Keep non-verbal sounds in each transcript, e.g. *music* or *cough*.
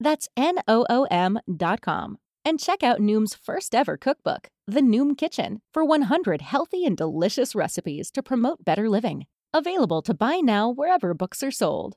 That's N O O M.com. And check out Noom's first ever cookbook, The Noom Kitchen, for 100 healthy and delicious recipes to promote better living. Available to buy now wherever books are sold.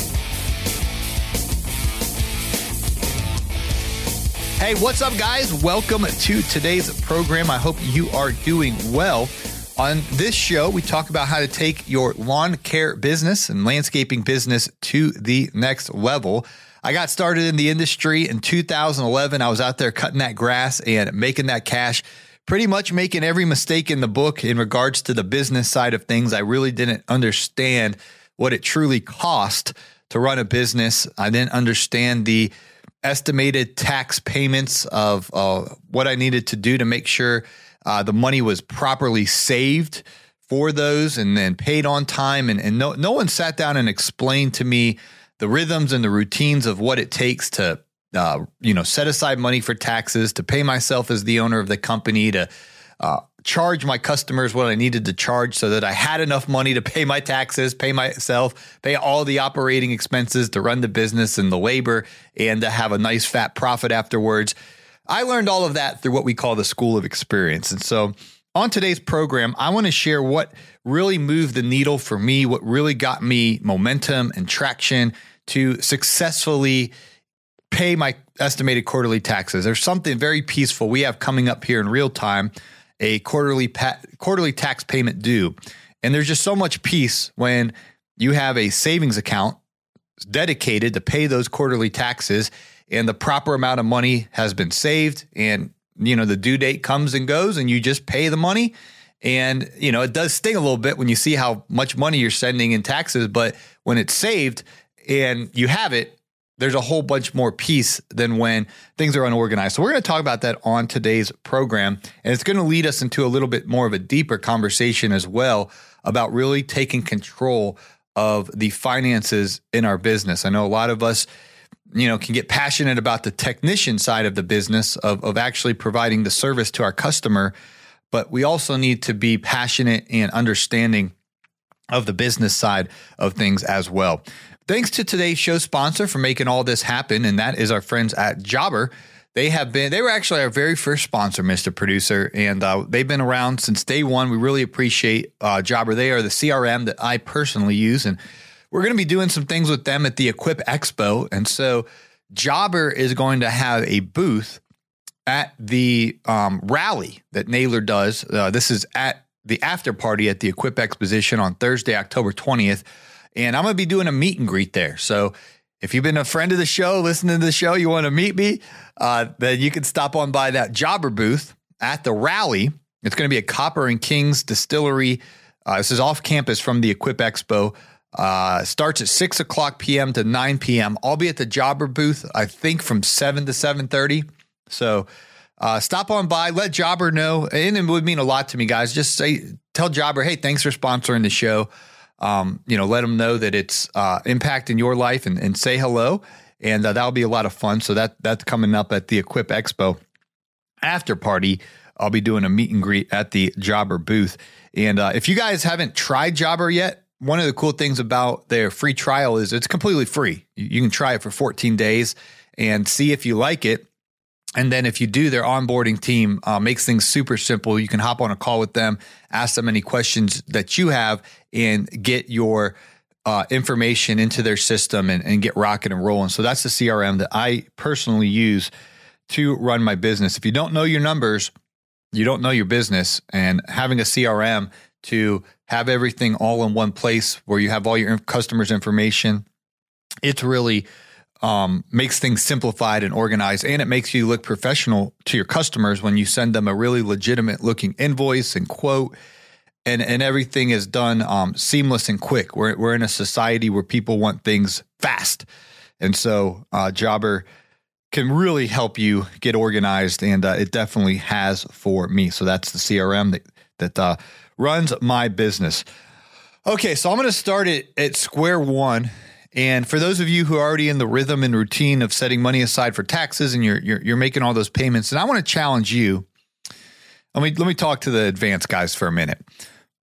Hey, what's up, guys? Welcome to today's program. I hope you are doing well. On this show, we talk about how to take your lawn care business and landscaping business to the next level. I got started in the industry in 2011. I was out there cutting that grass and making that cash, pretty much making every mistake in the book in regards to the business side of things. I really didn't understand what it truly cost to run a business. I didn't understand the estimated tax payments of uh, what I needed to do to make sure uh, the money was properly saved for those and then paid on time. And, and no, no one sat down and explained to me the rhythms and the routines of what it takes to, uh, you know, set aside money for taxes, to pay myself as the owner of the company, to uh, charge my customers what I needed to charge so that I had enough money to pay my taxes, pay myself, pay all the operating expenses to run the business and the labor, and to have a nice fat profit afterwards. I learned all of that through what we call the school of experience. And so on today's program, I want to share what really moved the needle for me, what really got me momentum and traction to successfully pay my estimated quarterly taxes. There's something very peaceful we have coming up here in real time a quarterly pa- quarterly tax payment due. And there's just so much peace when you have a savings account dedicated to pay those quarterly taxes and the proper amount of money has been saved and you know the due date comes and goes and you just pay the money and you know it does sting a little bit when you see how much money you're sending in taxes but when it's saved and you have it there's a whole bunch more peace than when things are unorganized. So we're going to talk about that on today's program. And it's going to lead us into a little bit more of a deeper conversation as well about really taking control of the finances in our business. I know a lot of us, you know, can get passionate about the technician side of the business of, of actually providing the service to our customer, but we also need to be passionate and understanding of the business side of things as well. Thanks to today's show sponsor for making all this happen, and that is our friends at Jobber. They have been, they were actually our very first sponsor, Mr. Producer, and uh, they've been around since day one. We really appreciate uh, Jobber. They are the CRM that I personally use, and we're going to be doing some things with them at the Equip Expo. And so Jobber is going to have a booth at the um, rally that Naylor does. Uh, this is at the after party at the Equip Exposition on Thursday, October 20th and I'm going to be doing a meet and greet there. So if you've been a friend of the show, listening to the show, you want to meet me, uh, then you can stop on by that jobber booth at the rally. It's going to be a Copper and Kings distillery. Uh, this is off campus from the Equip Expo. Uh, starts at six o'clock p.m. to nine p.m. I'll be at the jobber booth. I think from seven to seven thirty. So uh, stop on by. Let Jobber know, and it would mean a lot to me, guys. Just say, tell Jobber, hey, thanks for sponsoring the show um, you know, let them know that it's uh, impacting your life and, and say hello. and uh, that'll be a lot of fun. So that that's coming up at the Equip Expo after party. I'll be doing a meet and greet at the Jobber booth. And uh, if you guys haven't tried Jobber yet, one of the cool things about their free trial is it's completely free. You can try it for 14 days and see if you like it. And then if you do, their onboarding team uh, makes things super simple. You can hop on a call with them, ask them any questions that you have, and get your uh, information into their system and, and get rocking and rolling. So that's the CRM that I personally use to run my business. If you don't know your numbers, you don't know your business, and having a CRM to have everything all in one place where you have all your customers' information, it's really um, makes things simplified and organized, and it makes you look professional to your customers when you send them a really legitimate looking invoice and quote, and and everything is done um, seamless and quick. We're we're in a society where people want things fast, and so uh, Jobber can really help you get organized, and uh, it definitely has for me. So that's the CRM that that uh, runs my business. Okay, so I'm going to start it at square one and for those of you who are already in the rhythm and routine of setting money aside for taxes and you're you're, you're making all those payments, and I want to challenge you. Let me let me talk to the advanced guys for a minute.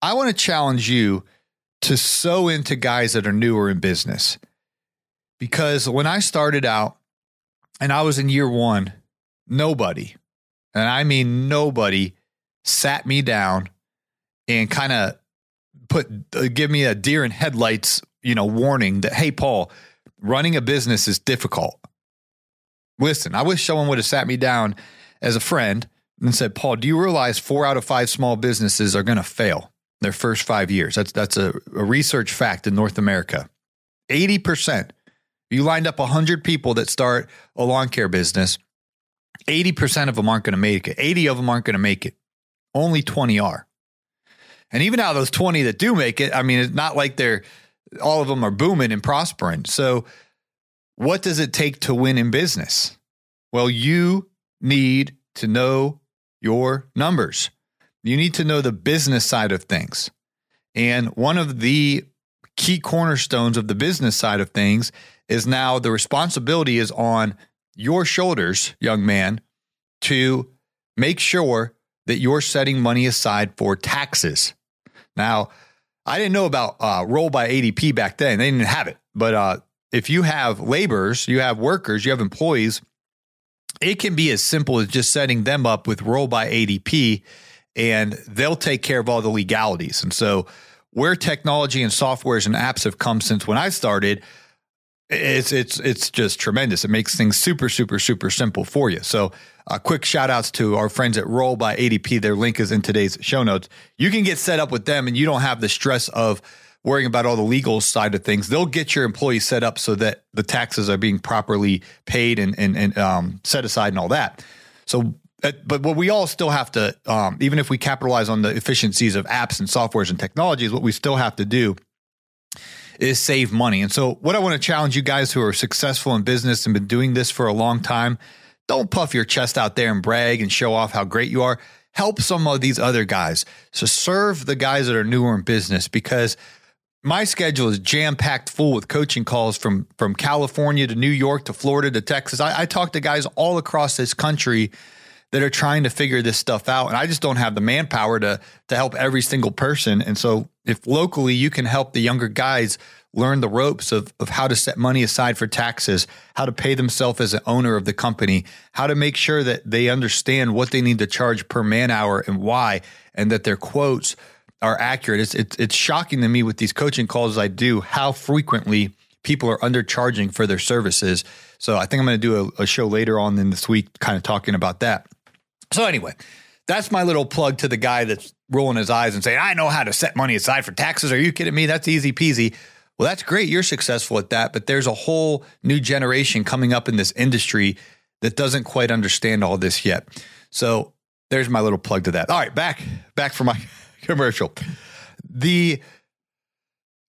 I want to challenge you to sow into guys that are newer in business. Because when I started out and I was in year one, nobody, and I mean nobody, sat me down and kind of put uh, give me a deer in headlights you know, warning that, hey, Paul, running a business is difficult. Listen, I wish someone would have sat me down as a friend and said, Paul, do you realize four out of five small businesses are going to fail their first five years? That's that's a, a research fact in North America. 80%. You lined up 100 people that start a lawn care business, 80% of them aren't going to make it. 80 of them aren't going to make it. Only 20 are. And even out of those 20 that do make it, I mean, it's not like they're all of them are booming and prospering. So, what does it take to win in business? Well, you need to know your numbers. You need to know the business side of things. And one of the key cornerstones of the business side of things is now the responsibility is on your shoulders, young man, to make sure that you're setting money aside for taxes. Now, I didn't know about uh, roll by ADP back then. They didn't have it. But uh, if you have laborers, you have workers, you have employees, it can be as simple as just setting them up with roll by ADP and they'll take care of all the legalities. And so, where technology and softwares and apps have come since when I started, it's it's it's just tremendous. It makes things super super super simple for you. So uh, quick shout outs to our friends at Roll by ADP. Their link is in today's show notes. You can get set up with them and you don't have the stress of worrying about all the legal side of things. They'll get your employees set up so that the taxes are being properly paid and, and, and um, set aside and all that. So, uh, but what we all still have to, um, even if we capitalize on the efficiencies of apps and softwares and technologies, what we still have to do is save money. And so, what I want to challenge you guys who are successful in business and been doing this for a long time don't puff your chest out there and brag and show off how great you are. Help some of these other guys. So serve the guys that are newer in business because my schedule is jam packed full with coaching calls from from California to New York to Florida to Texas. I, I talk to guys all across this country that are trying to figure this stuff out, and I just don't have the manpower to to help every single person. And so, if locally you can help the younger guys learn the ropes of, of how to set money aside for taxes, how to pay themselves as an owner of the company, how to make sure that they understand what they need to charge per man hour and why, and that their quotes are accurate. It's, it's, it's shocking to me with these coaching calls I do how frequently people are undercharging for their services. So I think I'm going to do a, a show later on in this week, kind of talking about that. So anyway, that's my little plug to the guy that's rolling his eyes and saying, I know how to set money aside for taxes. Are you kidding me? That's easy peasy. Well, that's great. You're successful at that. But there's a whole new generation coming up in this industry that doesn't quite understand all this yet. So there's my little plug to that. All right, back back for my *laughs* commercial. The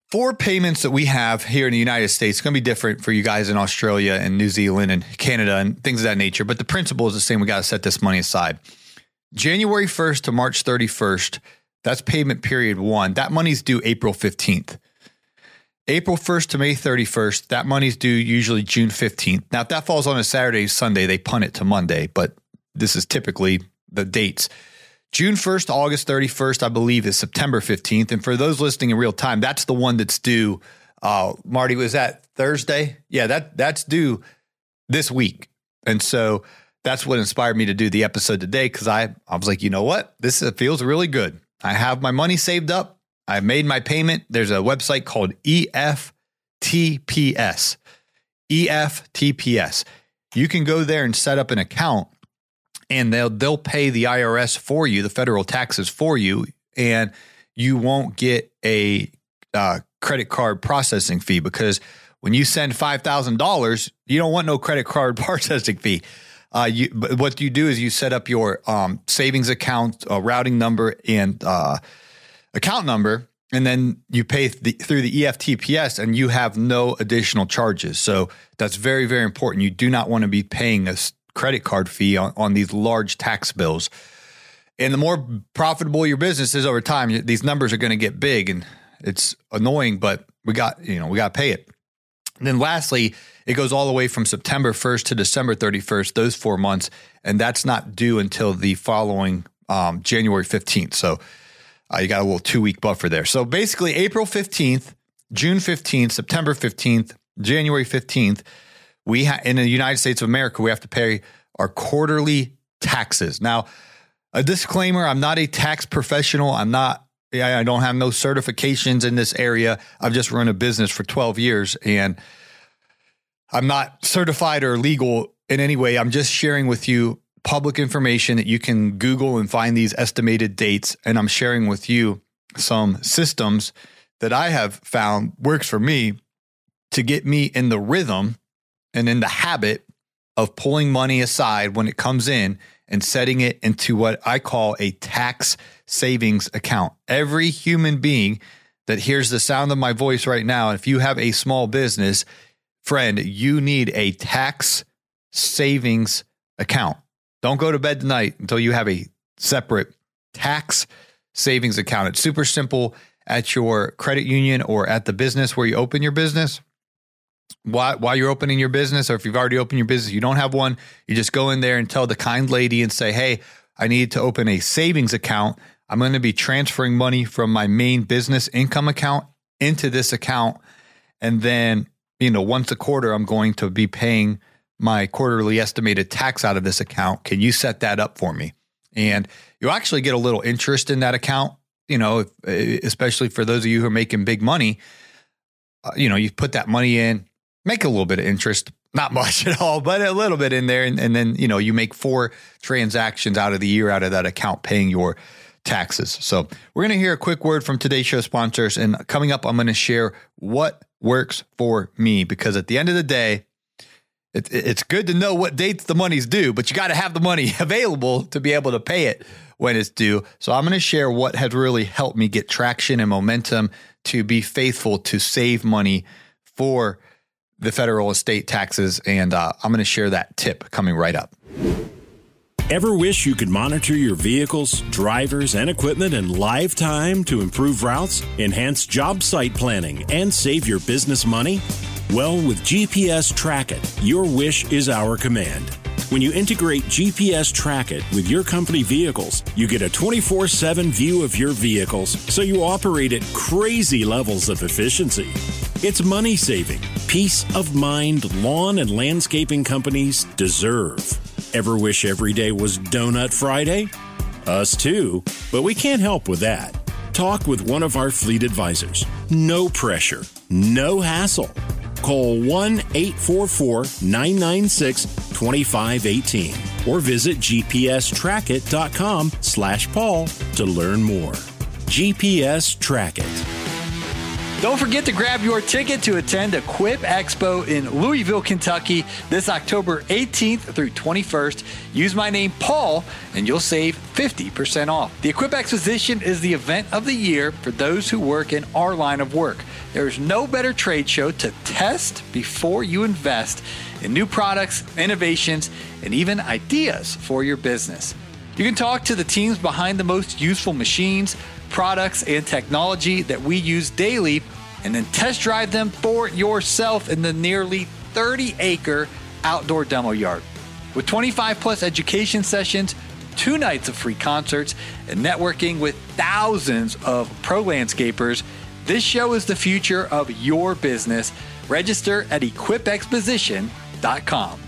four payments that we have here in the United States going to be different for you guys in Australia and New Zealand and Canada and things of that nature. But the principle is the same. We got to set this money aside. January 1st to March 31st, that's payment period one. That money's due April 15th. April 1st to May 31st. That money's due usually June 15th. Now, if that falls on a Saturday, Sunday, they punt it to Monday, but this is typically the dates. June 1st to August 31st, I believe, is September 15th. And for those listening in real time, that's the one that's due. Uh, Marty, was that Thursday? Yeah, that that's due this week. And so that's what inspired me to do the episode today because I, I was like, you know what? This feels really good. I have my money saved up. I made my payment. There's a website called EFTPS. EFTPS. You can go there and set up an account and they'll they'll pay the IRS for you, the federal taxes for you, and you won't get a uh, credit card processing fee because when you send five thousand dollars, you don't want no credit card *laughs* processing fee. Uh, you, what you do is you set up your um, savings account, uh, routing number, and uh, account number, and then you pay through the EFTPS, and you have no additional charges. So that's very, very important. You do not want to be paying a credit card fee on, on these large tax bills. And the more profitable your business is over time, these numbers are going to get big, and it's annoying, but we got you know we got to pay it. And then lastly, it goes all the way from September 1st to December 31st, those four months, and that's not due until the following um, January 15th. So uh, you got a little two week buffer there. So basically, April 15th, June 15th, September 15th, January 15th, we ha- in the United States of America, we have to pay our quarterly taxes. Now, a disclaimer I'm not a tax professional. I'm not, I don't have no certifications in this area. I've just run a business for 12 years and I'm not certified or legal in any way. I'm just sharing with you public information that you can Google and find these estimated dates. And I'm sharing with you some systems that I have found works for me to get me in the rhythm and in the habit of pulling money aside when it comes in and setting it into what I call a tax savings account. Every human being that hears the sound of my voice right now, if you have a small business, friend, you need a tax savings account. Don't go to bed tonight until you have a separate tax savings account. It's super simple at your credit union or at the business where you open your business while, while you're opening your business, or if you've already opened your business, you don't have one, you just go in there and tell the kind lady and say, Hey, I need to open a savings account. I'm going to be transferring money from my main business income account into this account. And then, you know, once a quarter, I'm going to be paying my quarterly estimated tax out of this account. Can you set that up for me? And you actually get a little interest in that account, you know, especially for those of you who are making big money. Uh, you know, you put that money in, make a little bit of interest, not *laughs* much at all, but a little bit in there. And, and then, you know, you make four transactions out of the year out of that account paying your taxes. So we're going to hear a quick word from today's show sponsors. And coming up, I'm going to share what works for me because at the end of the day, it, it's good to know what dates the money's due, but you got to have the money *laughs* available to be able to pay it when it's due. So I'm going to share what has really helped me get traction and momentum to be faithful to save money for the federal estate taxes. And uh, I'm going to share that tip coming right up. Ever wish you could monitor your vehicles, drivers, and equipment in live time to improve routes, enhance job site planning, and save your business money? Well, with GPS Trackit, your wish is our command. When you integrate GPS Trackit with your company vehicles, you get a 24 7 view of your vehicles so you operate at crazy levels of efficiency. It's money saving, peace of mind lawn and landscaping companies deserve. Ever wish every day was Donut Friday? Us too, but we can't help with that. Talk with one of our fleet advisors. No pressure, no hassle. Call 1 844 996 2518 or visit gpstrackit.com slash Paul to learn more. GPS Trackit. Don't forget to grab your ticket to attend Equip Expo in Louisville, Kentucky this October 18th through 21st. Use my name, Paul, and you'll save 50% off. The Equip Exposition is the event of the year for those who work in our line of work. There's no better trade show to test before you invest in new products, innovations, and even ideas for your business. You can talk to the teams behind the most useful machines, products, and technology that we use daily and then test drive them for yourself in the nearly 30 acre outdoor demo yard. With 25 plus education sessions, two nights of free concerts, and networking with thousands of pro landscapers, this show is the future of your business. Register at equipexposition.com.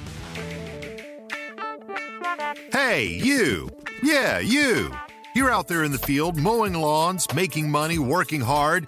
Hey, you. Yeah, you. You're out there in the field mowing lawns, making money, working hard,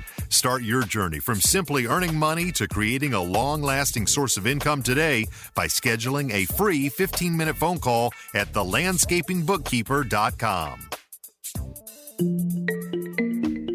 Start your journey from simply earning money to creating a long lasting source of income today by scheduling a free 15 minute phone call at thelandscapingbookkeeper.com.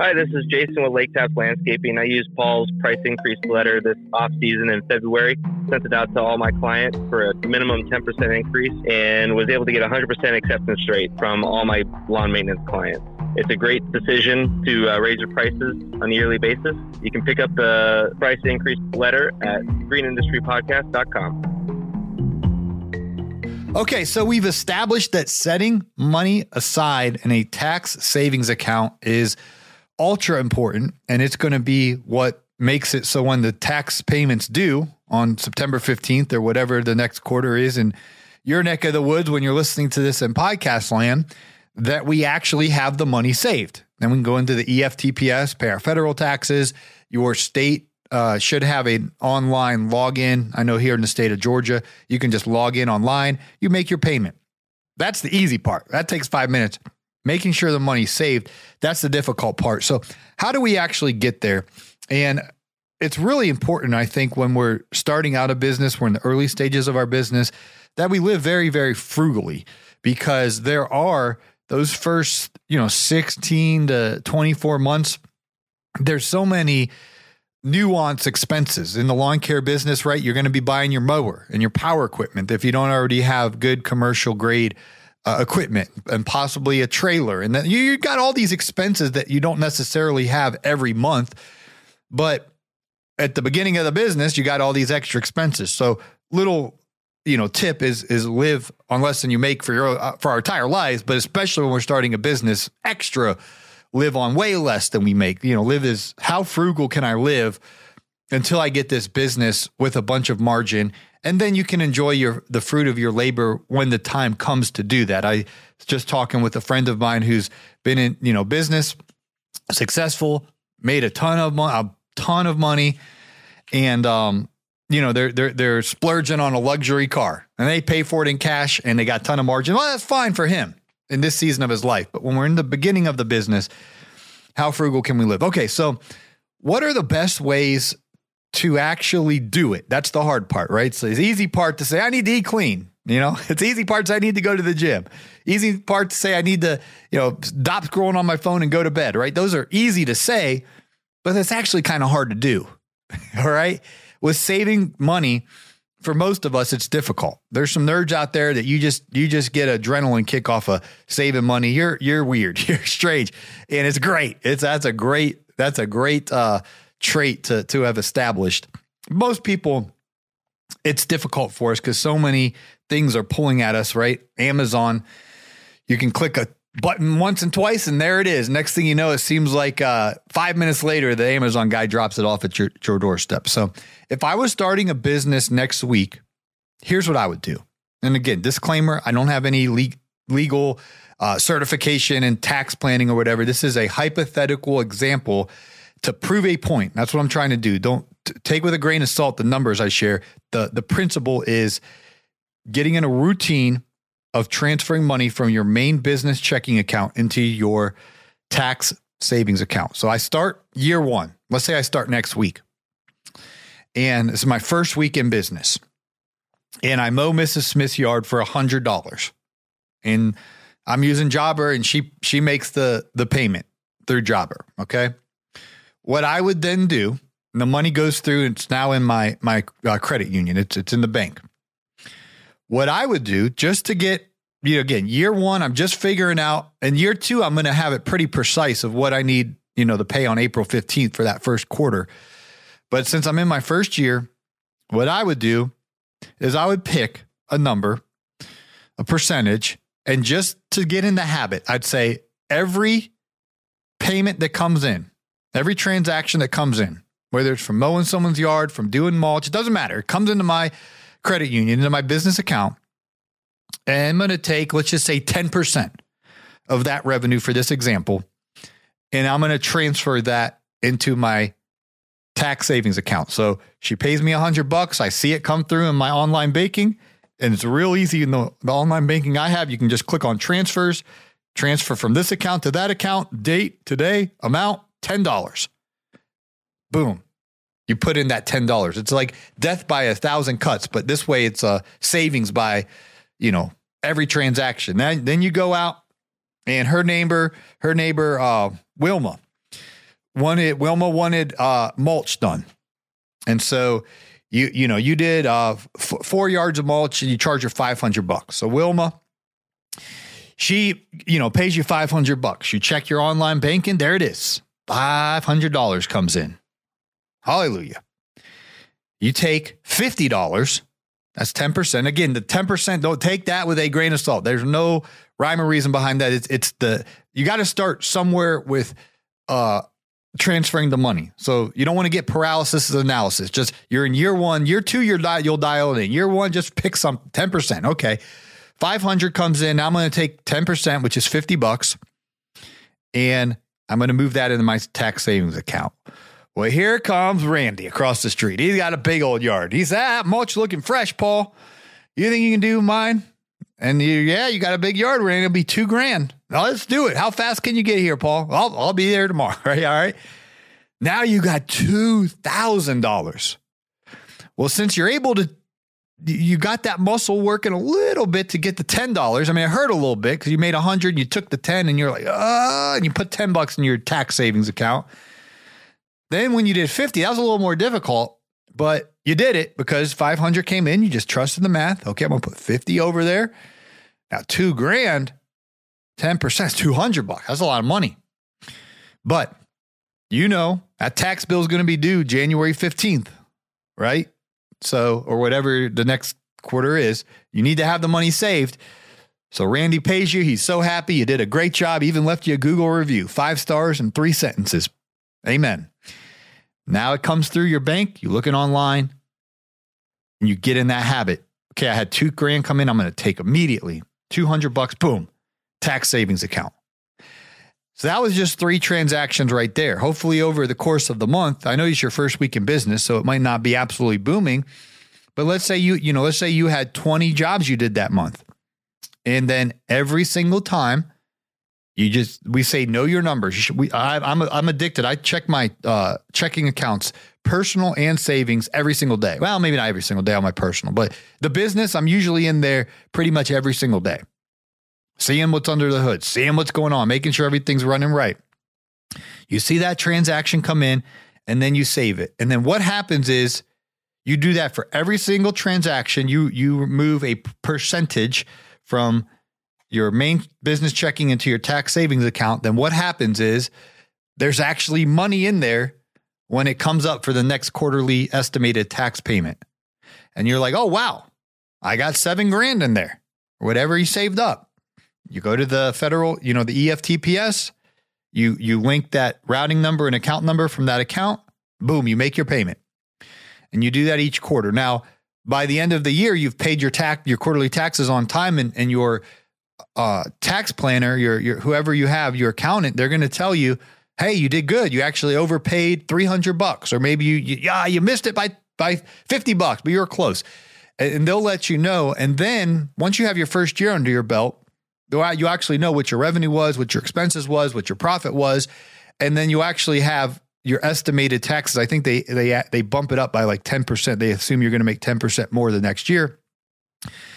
Hi, this is Jason with Lake Tap Landscaping. I used Paul's price increase letter this off season in February, sent it out to all my clients for a minimum 10% increase, and was able to get 100% acceptance rate from all my lawn maintenance clients. It's a great decision to uh, raise your prices on a yearly basis. You can pick up the price increase letter at greenindustrypodcast.com. Okay, so we've established that setting money aside in a tax savings account is ultra important, and it's going to be what makes it so when the tax payments due on September 15th or whatever the next quarter is in your neck of the woods when you're listening to this in podcast land, that we actually have the money saved. Then we can go into the EFTPS, pay our federal taxes. Your state uh, should have an online login. I know here in the state of Georgia, you can just log in online, you make your payment. That's the easy part. That takes five minutes. Making sure the money's saved, that's the difficult part. So, how do we actually get there? And it's really important, I think, when we're starting out a business, we're in the early stages of our business, that we live very, very frugally because there are those first, you know, 16 to 24 months, there's so many nuance expenses in the lawn care business, right? You're going to be buying your mower and your power equipment if you don't already have good commercial grade uh, equipment and possibly a trailer. And then you, you got all these expenses that you don't necessarily have every month. But at the beginning of the business, you got all these extra expenses. So little you know tip is is live on less than you make for your uh, for our entire lives but especially when we're starting a business extra live on way less than we make. You know live is how frugal can i live until i get this business with a bunch of margin? And then you can enjoy your the fruit of your labor when the time comes to do that. I was just talking with a friend of mine who's been in you know business successful made a ton of money a ton of money. And um you know they're they're they're splurging on a luxury car and they pay for it in cash and they got a ton of margin. Well, that's fine for him in this season of his life. But when we're in the beginning of the business, how frugal can we live? Okay, so what are the best ways to actually do it? That's the hard part, right? So it's easy part to say I need to eat clean. You know, *laughs* it's easy parts I need to go to the gym. Easy part to say I need to, you know, stop scrolling on my phone and go to bed, right? Those are easy to say, but it's actually kind of hard to do. *laughs* All right with saving money for most of us it's difficult. There's some nerds out there that you just you just get adrenaline kick off of saving money. You're you're weird. *laughs* You're strange. And it's great. It's that's a great that's a great uh, trait to to have established. Most people it's difficult for us because so many things are pulling at us right? Amazon you can click a button once and twice, and there it is. Next thing you know, it seems like uh, five minutes later, the Amazon guy drops it off at your, your doorstep. So if I was starting a business next week, here's what I would do. And again, disclaimer I don't have any le- legal uh, certification and tax planning or whatever. This is a hypothetical example to prove a point. That's what I'm trying to do. Don't t- take with a grain of salt the numbers I share. The, the principle is getting in a routine of transferring money from your main business checking account into your tax savings account. So I start year one. Let's say I start next week. And this is my first week in business. And I mow Mrs. Smith's yard for a hundred dollars. And I'm using Jobber and she she makes the the payment through Jobber. Okay. What I would then do, the money goes through, it's now in my my uh, credit union. It's it's in the bank. What I would do just to get you know, again, year one, I'm just figuring out. And year two, I'm going to have it pretty precise of what I need, you know, to pay on April 15th for that first quarter. But since I'm in my first year, what I would do is I would pick a number, a percentage, and just to get in the habit, I'd say every payment that comes in, every transaction that comes in, whether it's from mowing someone's yard, from doing mulch, it doesn't matter. It comes into my credit union, into my business account. And I'm going to take, let's just say 10% of that revenue for this example. And I'm going to transfer that into my tax savings account. So she pays me hundred bucks. I see it come through in my online banking and it's real easy in the, the online banking I have. You can just click on transfers, transfer from this account to that account, date, today, amount, $10. Boom. You put in that $10. It's like death by a thousand cuts, but this way it's a savings by, you know, every transaction. Then, then you go out and her neighbor, her neighbor, uh, Wilma, wanted, Wilma wanted uh, mulch done. And so you, you know, you did uh, f- four yards of mulch and you charge her 500 bucks. So Wilma, she, you know, pays you 500 bucks. You check your online banking, there it is. $500 comes in. Hallelujah. You take $50, that's 10%. Again, the 10%, don't take that with a grain of salt. There's no rhyme or reason behind that. It's, it's the, you got to start somewhere with, uh, transferring the money. So you don't want to get paralysis of analysis. Just you're in year one, year two, you're di- you'll dial it in. Year one, just pick some 10%. Okay. 500 comes in. I'm going to take 10%, which is 50 bucks. And I'm going to move that into my tax savings account. Well, here comes Randy across the street. He's got a big old yard. He's that mulch looking fresh, Paul. You think you can do mine? And you, yeah, you got a big yard, Randy. It'll be two grand. Now let's do it. How fast can you get here, Paul? I'll, I'll be there tomorrow. *laughs* Right? All right. Now you got two thousand dollars. Well, since you're able to, you got that muscle working a little bit to get the ten dollars. I mean, it hurt a little bit because you made a hundred, you took the ten, and you're like, ah, and you put ten bucks in your tax savings account. Then when you did 50, that was a little more difficult, but you did it because 500 came in. You just trusted the math. Okay, I'm going to put 50 over there. Now, two grand, 10% is *laughs* 200 bucks. That's a lot of money. But you know, that tax bill is going to be due January 15th, right? So, or whatever the next quarter is, you need to have the money saved. So Randy pays you. He's so happy. You did a great job. Even left you a Google review, five stars and three sentences. Amen. Now it comes through your bank, you looking online, and you get in that habit. Okay, I had two grand come in, I'm to take immediately 200 bucks, boom, tax savings account. So that was just three transactions right there. Hopefully, over the course of the month, I know it's your first week in business, so it might not be absolutely booming. But let's say you, you know, let's say you had 20 jobs you did that month. And then every single time you just we say know your numbers. You should, we I, am I'm, I'm addicted. I check my uh, checking accounts, personal and savings, every single day. Well, maybe not every single day on my personal, but the business I'm usually in there pretty much every single day, seeing what's under the hood, seeing what's going on, making sure everything's running right. You see that transaction come in, and then you save it. And then what happens is you do that for every single transaction. You you remove a percentage from your main business checking into your tax savings account, then what happens is there's actually money in there when it comes up for the next quarterly estimated tax payment. And you're like, oh, wow, I got seven grand in there, or whatever you saved up. You go to the federal, you know, the EFTPS, you, you link that routing number and account number from that account, boom, you make your payment. And you do that each quarter. Now, by the end of the year, you've paid your tax, your quarterly taxes on time, and, and your uh, tax planner, your, your whoever you have, your accountant, they're going to tell you, "Hey, you did good. You actually overpaid 300 bucks or maybe you, you yeah, you missed it by by 50 bucks, but you were close." And they'll let you know. And then once you have your first year under your belt, you actually know what your revenue was, what your expenses was, what your profit was, and then you actually have your estimated taxes. I think they they they bump it up by like 10%. They assume you're going to make 10% more the next year.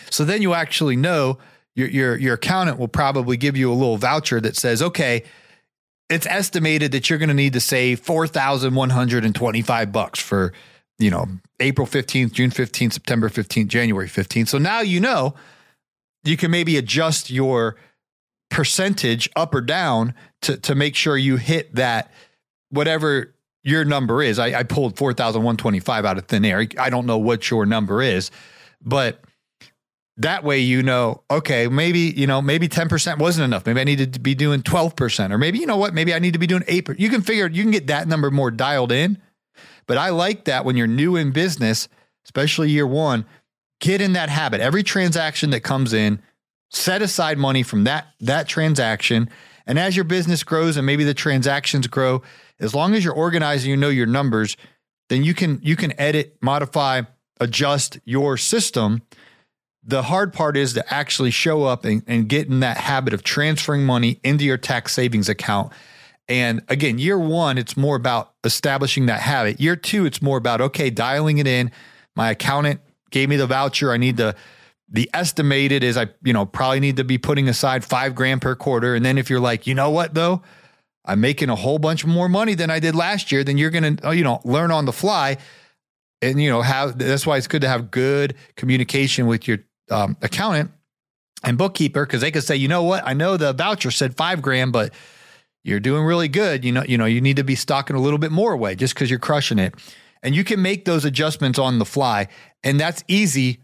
So then you actually know your your your accountant will probably give you a little voucher that says, okay, it's estimated that you're going to need to save four thousand one hundred and twenty five bucks for you know April fifteenth, June fifteenth, September fifteenth, January fifteenth. So now you know you can maybe adjust your percentage up or down to to make sure you hit that whatever your number is. I, I pulled 4,125 out of thin air. I don't know what your number is, but that way you know, okay, maybe, you know, maybe 10% wasn't enough. Maybe I needed to be doing 12%, or maybe, you know what, maybe I need to be doing 8%. You can figure, you can get that number more dialed in. But I like that when you're new in business, especially year one, get in that habit. Every transaction that comes in, set aside money from that that transaction. And as your business grows and maybe the transactions grow, as long as you're organized and you know your numbers, then you can you can edit, modify, adjust your system. The hard part is to actually show up and, and get in that habit of transferring money into your tax savings account. And again, year one, it's more about establishing that habit. Year two, it's more about, okay, dialing it in. My accountant gave me the voucher. I need to the estimated is I, you know, probably need to be putting aside five grand per quarter. And then if you're like, you know what though, I'm making a whole bunch more money than I did last year, then you're gonna, oh, you know, learn on the fly. And you know, have that's why it's good to have good communication with your um, accountant and bookkeeper because they could say, you know what, I know the voucher said five grand, but you're doing really good. You know, you know, you need to be stocking a little bit more away just because you're crushing it. And you can make those adjustments on the fly. And that's easy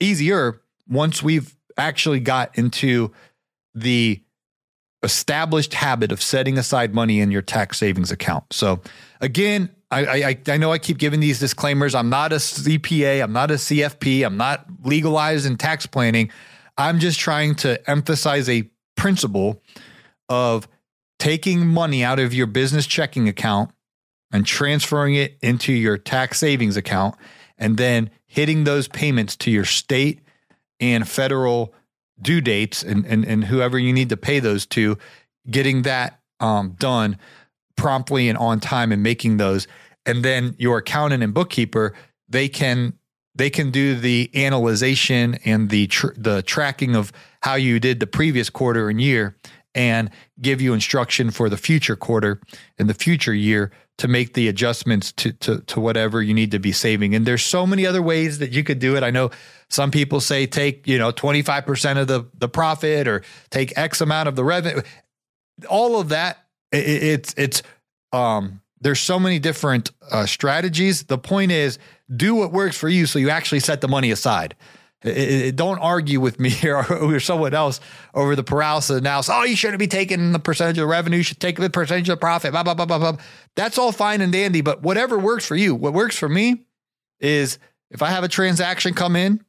easier once we've actually got into the established habit of setting aside money in your tax savings account. So again, I, I, I know I keep giving these disclaimers. I'm not a CPA. I'm not a CFP. I'm not legalized in tax planning. I'm just trying to emphasize a principle of taking money out of your business checking account and transferring it into your tax savings account and then hitting those payments to your state and federal due dates and, and, and whoever you need to pay those to, getting that um, done promptly and on time and making those. And then your accountant and bookkeeper, they can they can do the analyzation and the tr- the tracking of how you did the previous quarter and year and give you instruction for the future quarter and the future year to make the adjustments to, to, to whatever you need to be saving. And there's so many other ways that you could do it. I know some people say take, you know, 25% of the, the profit or take X amount of the revenue. All of that, it, it's, it's, um, there's so many different uh, strategies. The point is do what works for you so you actually set the money aside. It, it, don't argue with me *laughs* or, or someone else over the paralysis analysis. Oh, you shouldn't be taking the percentage of revenue. You should take the percentage of profit. Blah, blah, blah, blah, blah. That's all fine and dandy, but whatever works for you. What works for me is if I have a transaction come in,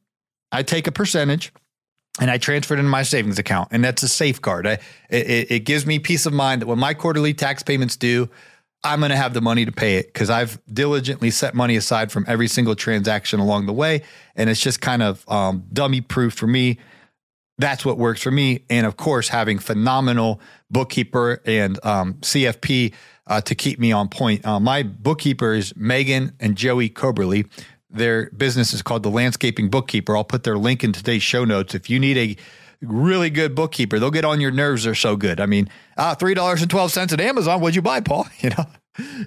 I take a percentage and I transfer it into my savings account. And that's a safeguard. I, it, it gives me peace of mind that when my quarterly tax payments due, I'm going to have the money to pay it because I've diligently set money aside from every single transaction along the way. And it's just kind of um, dummy proof for me. That's what works for me. And of course, having phenomenal bookkeeper and um, CFP uh, to keep me on point. Uh, my bookkeepers, Megan and Joey Coberly. Their business is called the Landscaping Bookkeeper. I'll put their link in today's show notes. If you need a really good bookkeeper. They'll get on your nerves. They're so good. I mean, uh, three dollars and twelve cents at Amazon. What'd you buy, Paul? *laughs* You know,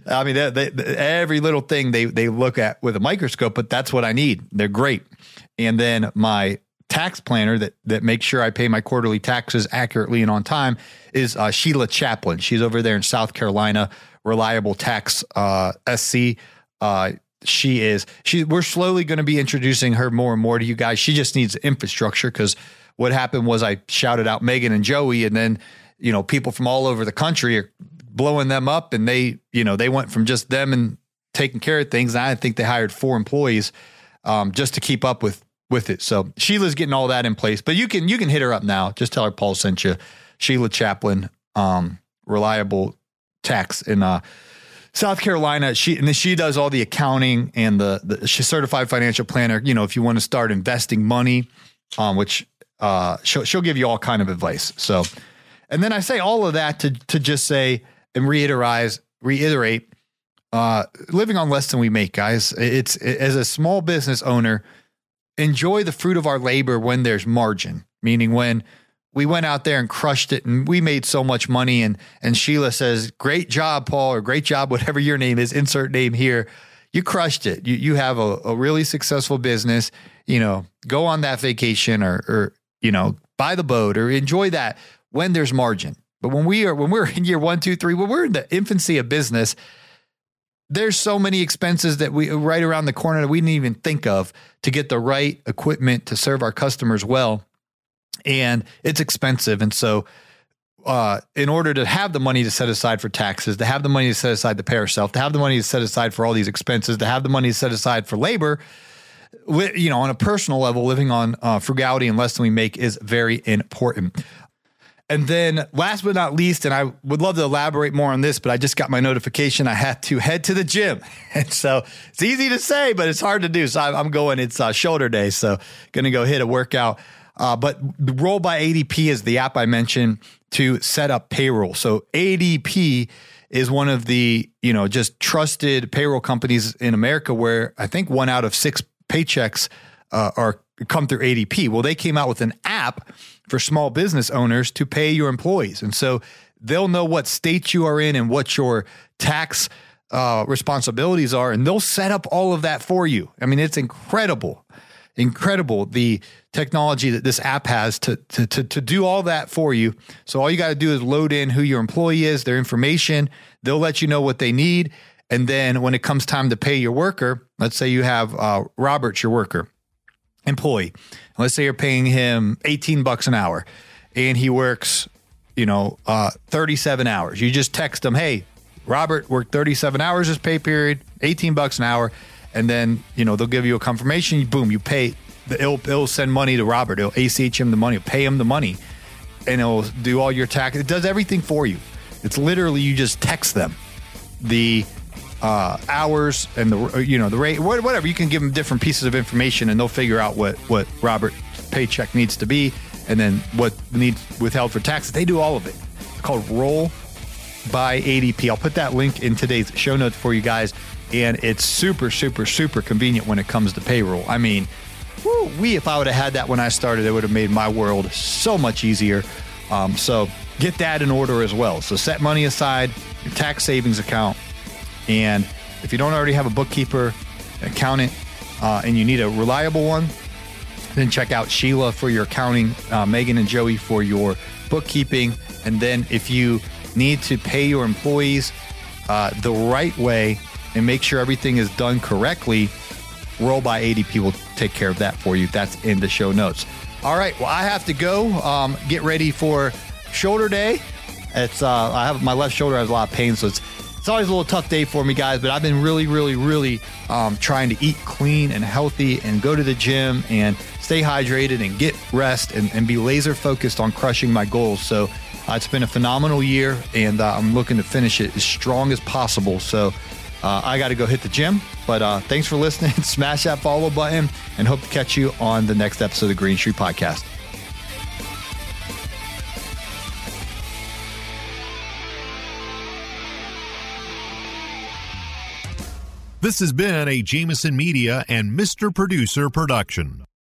I mean, they, they, every little thing they they look at with a microscope. But that's what I need. They're great. And then my tax planner that that makes sure I pay my quarterly taxes accurately and on time is uh, Sheila Chaplin. She's over there in South Carolina. Reliable Tax uh, SC. Uh, she is she. We're slowly going to be introducing her more and more to you guys. She just needs infrastructure because what happened was I shouted out Megan and Joey, and then you know people from all over the country are blowing them up, and they you know they went from just them and taking care of things. And I think they hired four employees um, just to keep up with with it. So Sheila's getting all that in place, but you can you can hit her up now. Just tell her Paul sent you. Sheila Chaplin, um, reliable tax in uh, South Carolina. She and then she does all the accounting and the, the she's certified financial planner. You know, if you want to start investing money, um, which uh, she'll she'll give you all kind of advice. So, and then I say all of that to to just say and reiterate reiterate uh, living on less than we make, guys. It's it, as a small business owner, enjoy the fruit of our labor when there's margin, meaning when we went out there and crushed it and we made so much money and and Sheila says, "Great job, Paul," or "Great job, whatever your name is, insert name here." You crushed it. You you have a, a really successful business. You know, go on that vacation or or you know, buy the boat or enjoy that when there's margin. But when we are when we're in year one, two, three, when we're in the infancy of business, there's so many expenses that we right around the corner that we didn't even think of to get the right equipment to serve our customers well. And it's expensive. And so uh, in order to have the money to set aside for taxes, to have the money to set aside to pay ourselves, to have the money to set aside for all these expenses, to have the money to set aside for labor, you know, on a personal level, living on uh, frugality and less than we make is very important. And then last but not least, and I would love to elaborate more on this, but I just got my notification. I had to head to the gym. *laughs* And so it's easy to say, but it's hard to do. So I'm going, it's uh, shoulder day. So going to go hit a workout. Uh, but the Roll by ADP is the app I mentioned to set up payroll. So ADP is one of the, you know, just trusted payroll companies in America where I think one out of six paychecks uh, are come through ADP. Well, they came out with an app for small business owners to pay your employees. And so they'll know what state you are in and what your tax uh, responsibilities are, and they'll set up all of that for you. I mean, it's incredible, incredible the technology that this app has to, to, to, to do all that for you. So all you got to do is load in who your employee is, their information. They'll let you know what they need. And then when it comes time to pay your worker, let's say you have uh, Robert, your worker, employee. Let's say you're paying him 18 bucks an hour and he works, you know, uh, 37 hours. You just text him, hey, Robert worked 37 hours this pay period, 18 bucks an hour. And then, you know, they'll give you a confirmation. Boom, you pay. It'll, it'll send money to Robert. It'll ACH him the money, pay him the money, and it'll do all your tax. It does everything for you. It's literally you just text them the uh, hours and the you know the rate whatever you can give them different pieces of information and they'll figure out what what Robert's paycheck needs to be and then what needs withheld for taxes they do all of it it's called roll by ADP I'll put that link in today's show notes for you guys and it's super super super convenient when it comes to payroll. I mean we if I would have had that when I started it would have made my world so much easier. Um, so get that in order as well. So set money aside your tax savings account and if you don't already have a bookkeeper, accountant, uh, and you need a reliable one, then check out Sheila for your accounting, uh, Megan and Joey for your bookkeeping. And then if you need to pay your employees uh, the right way and make sure everything is done correctly, Roll by ADP will take care of that for you. That's in the show notes. All right. Well, I have to go um, get ready for shoulder day. It's uh, I have my left shoulder has a lot of pain, so it's it's always a little tough day for me, guys, but I've been really, really, really um, trying to eat clean and healthy and go to the gym and stay hydrated and get rest and, and be laser focused on crushing my goals. So uh, it's been a phenomenal year, and uh, I'm looking to finish it as strong as possible. So uh, I got to go hit the gym. But uh, thanks for listening. *laughs* Smash that follow button, and hope to catch you on the next episode of the Green Street Podcast. This has been a Jameson Media and Mr. Producer production.